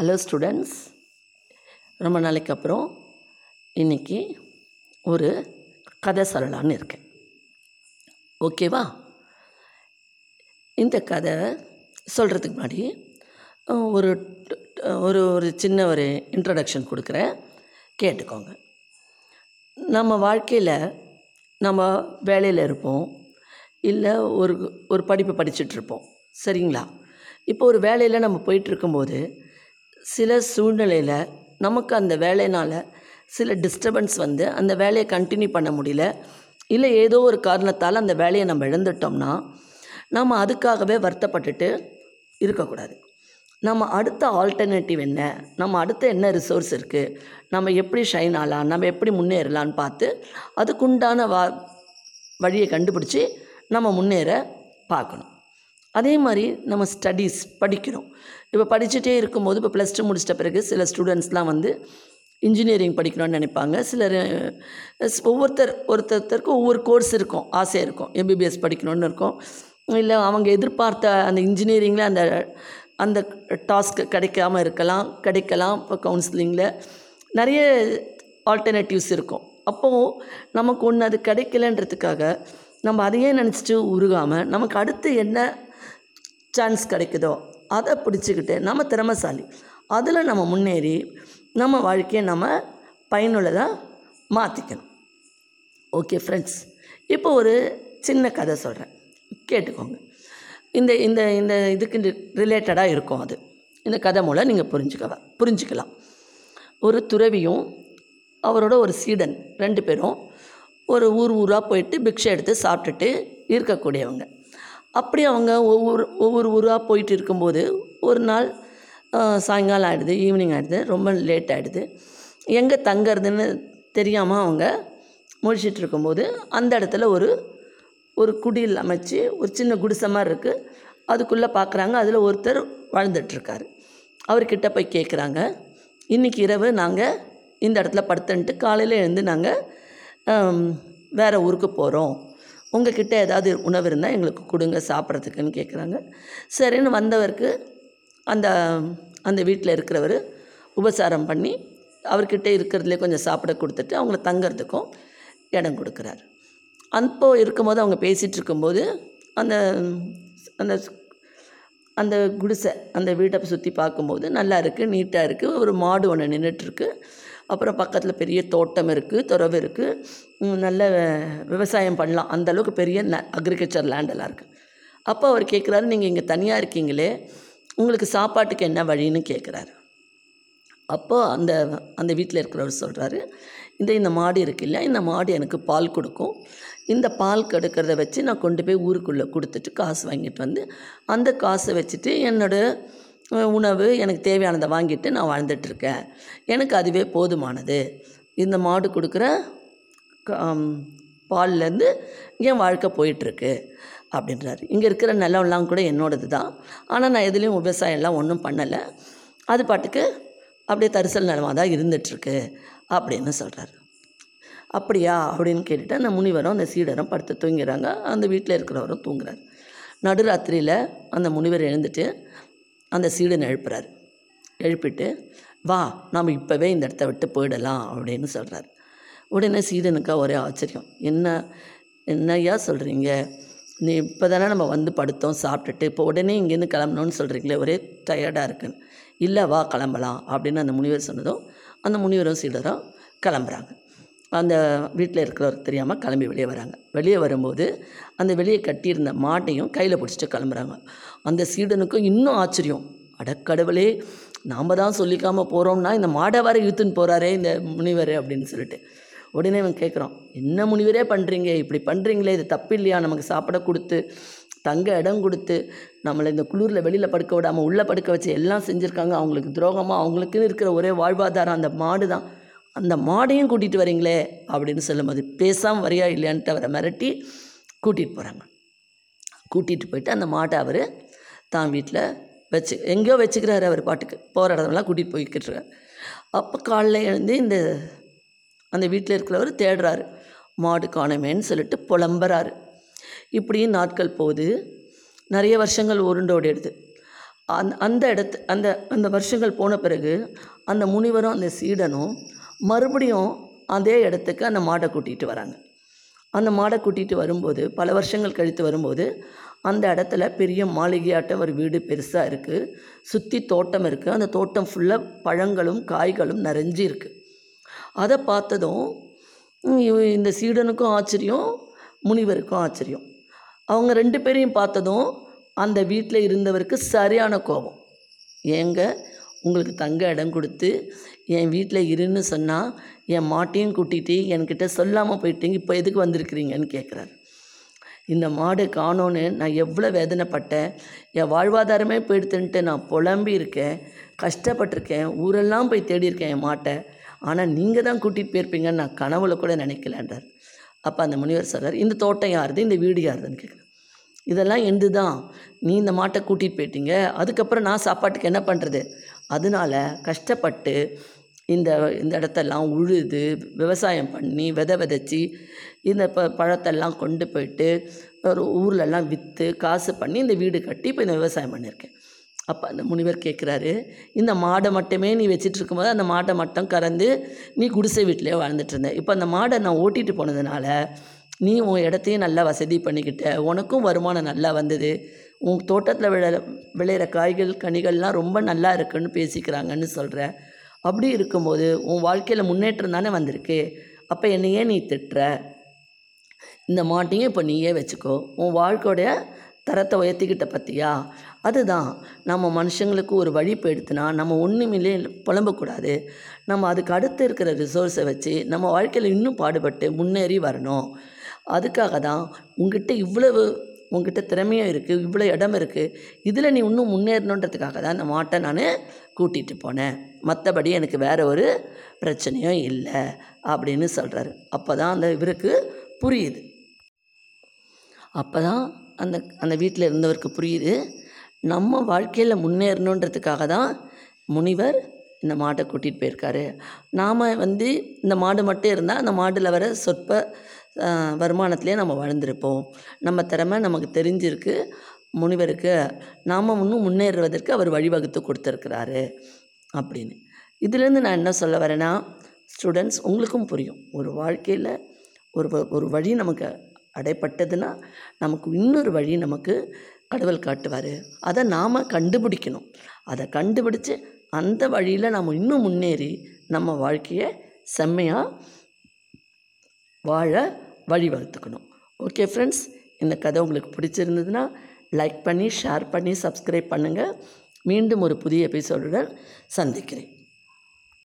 Hello students ரொம்ப நாளைக்கு அப்புறம் இன்றைக்கி ஒரு கதை சொல்லலான்னு இருக்கேன். ஓகேவா இந்த கதை சொல்கிறதுக்கு முன்னாடி ஒரு ஒரு ஒரு சின்ன ஒரு இன்ட்ரடக்ஷன் கொடுக்குறேன். கேட்டுக்கோங்க. நம்ம வாழ்க்கையில் நம்ம வேலையில் இருப்போம். இல்லை ஒரு ஒரு படிப்பு படிச்சுட்ருப்போம் சரிங்களா? இப்போ ஒரு வேலையில் நம்ம போயிட்டுருக்கும்போது சில சூழ்நிலையில் நமக்கு அந்த வேலையினால் சில டிஸ்டர்பன்ஸ் வந்து அந்த வேலையை கண்டினியூ பண்ண முடியல. இல்லை ஏதோ ஒரு காரணத்தால் அந்த வேலையை நம்ம இழந்துட்டோம்னா நம்ம அதுக்காகவே வருத்தப்பட்டுட்டு இருக்கக்கூடாது. நம்ம அடுத்த ஆல்டர்னேட்டிவ் என்ன? நம்ம அடுத்த என்ன ரிசோர்ஸ் இருக்குது நம்ம எப்படி ஷைன் ஆகலாம்? நம்ம எப்படி முன்னேறலான்னு பார்த்து அதுக்குண்டான வா வழியை கண்டுபிடிச்சி நம்ம முன்னேற பார்க்கணும். அதே மாதிரி நம்ம ஸ்டடீஸ் படிக்கிறோம். இப்போ படிச்சுட்டே இருக்கும்போது இப்போ ப்ளஸ் டூ முடிச்சிட்ட பிறகு சில ஸ்டூடெண்ட்ஸ்லாம் வந்து இன்ஜினியரிங் படிக்கணும்னு நினைப்பாங்க. சிலர் ஒவ்வொருத்தர் ஒருத்தருக்கும் ஒவ்வொரு கோர்ஸ் இருக்கும். ஆசை இருக்கும். எம்பிபிஎஸ் படிக்கணும்னு இருக்கும். இல்லை அவங்க எதிர்பார்த்த அந்த இன்ஜினியரிங்கில் அந்த அந்த டாஸ்க் கிடைக்காம இருக்கலாம். கிடைக்கலாம். இப்போ கவுன்சிலிங்கில் நிறைய ஆல்டர்னேட்டிவ்ஸ் இருக்கும். அப்போது நமக்கு ஒன்று அது கிடைக்கலன்றதுக்காக நம்ம அதையே நினச்சிட்டு உருகாமல் நமக்கு அடுத்து என்ன சான்ஸ் கிடைக்குதோ அதை பிடிச்சிக்கிட்டு நம்ம திறமைசாலி. அதில் நம்ம முன்னேறி நம்ம வாழ்க்கையை நம்ம பயனுள்ளதாக மாற்றிக்கணும் ஓகே ஃப்ரெண்ட்ஸ் இப்போ ஒரு சின்ன கதை சொல்கிறேன் கேட்டுக்கோங்க. இந்த இந்த இந்த இதுக்கு ரிலேட்டடாக இருக்கும் அது. இந்த கதை மூலம் நீங்கள் புரிஞ்சுக்க புரிஞ்சுக்கலாம். ஒரு துறவியும் அவரோட ஒரு சீடன் ரெண்டு பேரும் ஒரு ஊர் ஊராக போயிட்டு பிக்ஷை எடுத்து சாப்பிட்டுட்டு இருக்கக்கூடியவங்க. அப்படி அவங்க ஒவ்வொரு ஒவ்வொரு ஊராக போயிட்டு இருக்கும்போது ஒரு நாள் சாயங்காலம் ஆகிடுது ஈவினிங் ஆகிடுது ரொம்ப லேட் ஆகிடுது எங்கே தங்கறதுன்னு தெரியாமல் அவங்க முழிச்சிட்டு இருக்கும்போது அந்த இடத்துல ஒரு ஒரு குடில் அமைச்சு ஒரு சின்ன குடிசை மாதிரி இருக்குது அதுக்குள்ளே பார்க்குறாங்க அதில் ஒருத்தர் வாழ்ந்துட்டுருக்காரு அவர்கிட்ட போய் கேட்குறாங்க இன்றைக்கி இரவு நாங்கள் இந்த இடத்துல படுத்துன்ட்டு காலையில் எழுந்து நாங்கள் வேறு ஊருக்கு போகிறோம் உங்ககிட்ட ஏதாவது உணவு இருந்தால் எங்களுக்கு கொடுங்க சாப்பிட்றதுக்குன்னு கேட்குறாங்க சரின்னு வந்தவருக்கு அந்த அந்த வீட்டில் இருக்கிறவர் உபசாரம் பண்ணி அவர்கிட்ட இருக்கிறதுலே கொஞ்சம் சாப்பிட கொடுத்துட்டு அவங்கள தங்கிறதுக்கும் இடம் கொடுக்குறாரு. அப்போ இருக்கும்போது அவங்க பேசிகிட்டு இருக்கும்போது அந்த அந்த அந்த குடிசை அந்த வீட்டை சுற்றி பார்க்கும்போது நல்லா இருக்குது நீட்டாக இருக்குது ஒரு மாடு ஒன்று நின்றுட்டுருக்கு அப்புறம் பக்கத்தில் பெரிய தோட்டம் இருக்குது துறவு இருக்குது நல்ல விவசாயம் பண்ணலாம். அந்தளவுக்கு பெரிய ந அக்ரிகல்ச்சர் லேண்டெல்லாம் இருக்குது அப்போ அவர் கேட்குறாரு நீங்கள் இங்கே தனியாக இருக்கீங்களே உங்களுக்கு சாப்பாட்டுக்கு என்ன வழின்னு கேட்குறாரு அப்போது அந்த அந்த வீட்டில் இருக்கிறவர் சொல்கிறாரு இந்த இந்த மாடு இருக்குல்ல இந்த மாடு எனக்கு பால் கொடுக்கும். இந்த பால் கெடுக்கிறத வச்சு நான் கொண்டு போய் ஊருக்குள்ளே கொடுத்துட்டு காசு வாங்கிட்டு வந்து அந்த காசை வச்சுட்டு என்னோடய உணவு எனக்கு தேவையானதை வாங்கிட்டு நான் வாழ்ந்துட்டுருக்கேன். எனக்கு அதுவே போதுமானது. இந்த மாடு கொடுக்குற பால்லேருந்து என் வாழ்க்கை போயிட்டுருக்கு அப்படின்றாரு. இங்கே இருக்கிற நிலம்லாம் கூட என்னோடது தான் ஆனால் நான் எதுலேயும் விவசாயம்லாம் ஒன்றும் பண்ணலை. அது பாட்டுக்கு அப்படியே தரிசல் நிலமாக தான் இருந்துகிட்ருக்கு அப்படின்னு சொல்கிறாரு அப்படியா? அப்படின்னு கேட்டுட்டு அந்த முனிவரும் அந்த சீடரும் படுத்து தூங்கிறாங்க. அந்த வீட்டில் இருக்கிறவரும் தூங்குறாரு. நடுராத்திரியில் அந்த முனிவர் எழுந்துட்டு அந்த சீடனை எழுப்புறார். எழுப்பிட்டு வா நாம் இப்போவே இந்த இடத்த விட்டு போயிடலாம் அப்படின்னு சொல்கிறாரு உடனே சீடனுக்கா ஒரே ஆச்சரியம். என்ன என்னையா சொல்கிறீங்க நீ இப்போ தானே நம்ம வந்து படுத்தோம் சாப்பிட்டுட்டு இப்போ உடனே இங்கேருந்து கிளம்பணும்னு சொல்கிறீங்களே ஒரே டயர்டாக இருக்குன்னு. இல்லை வா கிளம்பலாம் அப்படின்னு அந்த முனிவர் சொன்னதும் அந்த முனிவரும் சீடரும் கிளம்புறாங்க. அந்த வீட்டில் இருக்கிறவருக்கு தெரியாமல் கிளம்பி வெளியே வராங்க. வெளியே வரும்போது அந்த வெளியே கட்டியிருந்த மாட்டையும் கையில் பிடிச்சிட்டு கிளம்புறாங்க. அந்த சீடனுக்கும் இன்னும் ஆச்சரியம். அடக்கடவுளே நாம் தான் சொல்லிக்காமல் போகிறோம்னா இந்த மாடை வர இழுத்துன்னு போகிறாரே இந்த முனிவர் அப்படின்னு சொல்லிட்டு. உடனே இவன் கேட்குறான் என்ன முனிவரே பண்ணுறீங்க இப்படி பண்ணுறீங்களே இது தப்பு இல்லையா நமக்கு சாப்பிட கொடுத்து தங்க இடம் கொடுத்து நம்மளை இந்த குளிரில் வெளியில் படுக்க விடாமல் உள்ளே படுக்க வச்சு எல்லாம் செஞ்சுருக்காங்க. அவங்களுக்கு துரோகமாக அவங்களுக்குன்னு இருக்கிற ஒரே வாழ்வாதாரம் அந்த மாடு தான் அந்த மாடையும் கூட்டிகிட்டு வரீங்களே அப்படின்னு சொல்லும்போது பேசாமல் வரியா இல்லையான்ட்டு அவரை மிரட்டி கூட்டிகிட்டு போகிறாங்க கூட்டிகிட்டு போயிட்டு அந்த மாட்டை அவர் தான் வீட்டில் வச்சு எங்கேயோ வச்சுக்கிறாரு அவர் பாட்டுக்கு. போகிற இடமெல்லாம் கூட்டிகிட்டு போய்கிட்டுருக்காரு அப்போ காலைல எழுந்து இந்த அந்த வீட்டில் இருக்கிறவர் தேடுறாரு. மாடு காணமேன்னு சொல்லிட்டு புலம்புறாரு. இப்படியும் நாட்கள் போகுது. நிறைய வருஷங்கள் உருண்டோடிடுது அந் அந்த இடத்து அந்த அந்த வருஷங்கள் போன பிறகு அந்த முனிவரும் அந்த சீடனும் மறுபடியும் அதே இடத்துக்கு அந்த மாடை கூட்டிகிட்டு வராங்க. அந்த மாடை கூட்டிகிட்டு வரும்போது பல வருஷங்கள் கழித்து வரும்போது அந்த இடத்துல பெரிய மாளிகையாட்டம் ஒரு வீடு பெருசாக இருக்குது சுற்றி தோட்டம் இருக்குது அந்த தோட்டம் ஃபுல்லாக பழங்களும் காய்களும் நிறைஞ்சி இருக்குது அதை பார்த்ததும் இந்த சீடனுக்கும் ஆச்சரியம் முனிவருக்கும் ஆச்சரியம். அவங்க ரெண்டு பேரையும் பார்த்ததும் அந்த வீட்டில் இருந்தவருக்கு சரியான கோபம். ஏங்க உங்களுக்கு தங்க இடம் கொடுத்து என் வீட்டில் இருன்னு சொன்னால் என் மாட்டையும் கூட்டிகிட்டு என்கிட்ட சொல்லாமல் போயிட்டீங்க இப்போ எதுக்கு வந்திருக்கிறீங்கன்னு கேட்குறாரு இந்த மாடு காணோன்னு நான் எவ்வளோ வேதனைப்பட்டேன். என் வாழ்வாதாரமே போயிடுத்துன்ட்டு நான் புலம்பி இருக்கேன் கஷ்டப்பட்டிருக்கேன் ஊரெல்லாம் போய் தேடி இருக்கேன் என் மாட்டை. ஆனால் நீங்கள் தான் கூட்டிகிட்டு போயிருப்பீங்கன்னு நான் கனவுல கூட நினைக்கலன்றார். அப்போ அந்த முனிவர் சொல்கிறார் இந்த தோட்டம் யாருது? இந்த வீடு யாருதுன்னு கேட்குறேன் இதெல்லாம் எந்து தான் நீ இந்த மாட்டை கூட்டிகிட்டு போயிட்டீங்க அதுக்கப்புறம் நான் சாப்பாட்டுக்கு என்ன பண்ணுறது அதனால கஷ்டப்பட்டு இந்த இந்த இடத்தெல்லாம் உழுது விவசாயம் பண்ணி விதை விதைச்சி இந்த ப பழத்தெல்லாம் கொண்டு போயிட்டு ஒரு ஊர்லெல்லாம் விற்று காசு பண்ணி இந்த வீடு கட்டி இப்போ இந்த விவசாயம் பண்ணியிருக்கேன். அப்போ அந்த முனிவர் கேட்குறாரு இந்த மாடை மட்டுமே நீ வச்சிட்டு இருக்கும்போது அந்த மாட்டை மட்டும் கறந்து நீ குடிசை வீட்டிலே வாழ்ந்துட்டு இருந்த. இப்போ அந்த மாடை நான் ஓட்டிகிட்டு போனதுனால நீ உன் இடத்தையும் நல்லா வசதி பண்ணிக்கிட்ட உனக்கும் வருமானம் நல்லா வந்தது உன் தோட்டத்தில் விளைய விளையிற காய்கள் கனிகள்லாம் ரொம்ப நல்லா இருக்குன்னு பேசிக்கிறாங்கன்னு சொல்கிற அப்படி இருக்கும்போது உன் வாழ்க்கையில் முன்னேற்றம் தானே வந்திருக்கு. அப்போ என்னையே நீ திட்டுற. இந்த மாட்டையும் இப்போ நீயே வச்சுக்கோ. உன் வாழ்க்கையோடைய தரத்தை உயர்த்திக்கிட்ட பற்றியா அதுதான். நம்ம மனுஷங்களுக்கு ஒரு வழி போயிடுத்துனா நம்ம ஒன்றுமில்லே புலம்பக்கூடாது. நம்ம அதுக்கு அடுத்து இருக்கிற ரிசோர்ஸை வச்சு நம்ம வாழ்க்கையில் இன்னும் பாடுபட்டு முன்னேறி வரணும். அதுக்காக தான் உங்ககிட்ட இவ்வளவு உங்ககிட்ட திறமையும் இருக்குது இவ்வளோ இடம் இருக்குது இதில் நீ இன்னும் முன்னேறணுன்றதுக்காக தான் அந்த மாட்டை நான் கூட்டிகிட்டு போனேன். மற்றபடி எனக்கு வேறு ஒரு பிரச்சனையும் இல்லை அப்படின்னு சொல்கிறாரு அப்போ தான் அந்த இவருக்கு புரியுது. அப்போ தான் அந்த அந்த வீட்டில் இருந்தவருக்கு புரியுது. நம்ம வாழ்க்கையில் முன்னேறணுன்றதுக்காக தான் முனிவர் இந்த மாட்டை கூட்டிகிட்டு போயிருக்காரு. நாம் வந்து இந்த மாடு மட்டும் இருந்தால் அந்த மாடில் வர சொற்ப வருமானத்திலே நம்ம வாழ்ந்திருப்போம். நம்ம திறமை நமக்கு தெரிஞ்சிருக்கு. முனிவருக்கு நாம் இன்னும் முன்னேறுவதற்கு அவர் வழிவகுத்து கொடுத்துருக்கிறாரு அப்படின்னு. இதுலேருந்து நான் என்ன சொல்ல வரேன்னா ஸ்டூடெண்ட்ஸ் உங்களுக்கும் புரியும். ஒரு வாழ்க்கையில் ஒரு வ- ஒரு வழி நமக்கு அடைப்பட்டதுன்னா நமக்கு இன்னொரு வழி நமக்கு கடவுள் காட்டுவார். அதை நாம் கண்டுபிடிக்கணும். அதை கண்டுபிடிச்சு அந்த வழியில் நாம் இன்னும் முன்னேறி நம்ம வாழ்க்கையை செம்மையாக வாழ வழிவகுத்துக்கணும் ஓகே ஃப்ரெண்ட்ஸ் இந்த கதை உங்களுக்கு பிடிச்சிருந்ததுன்னா லைக் பண்ணி ஷேர் பண்ணி சப்ஸ்கிரைப் பண்ணுங்கள் மீண்டும் ஒரு புதிய எபிசோடுடன் சந்திக்கிறேன்.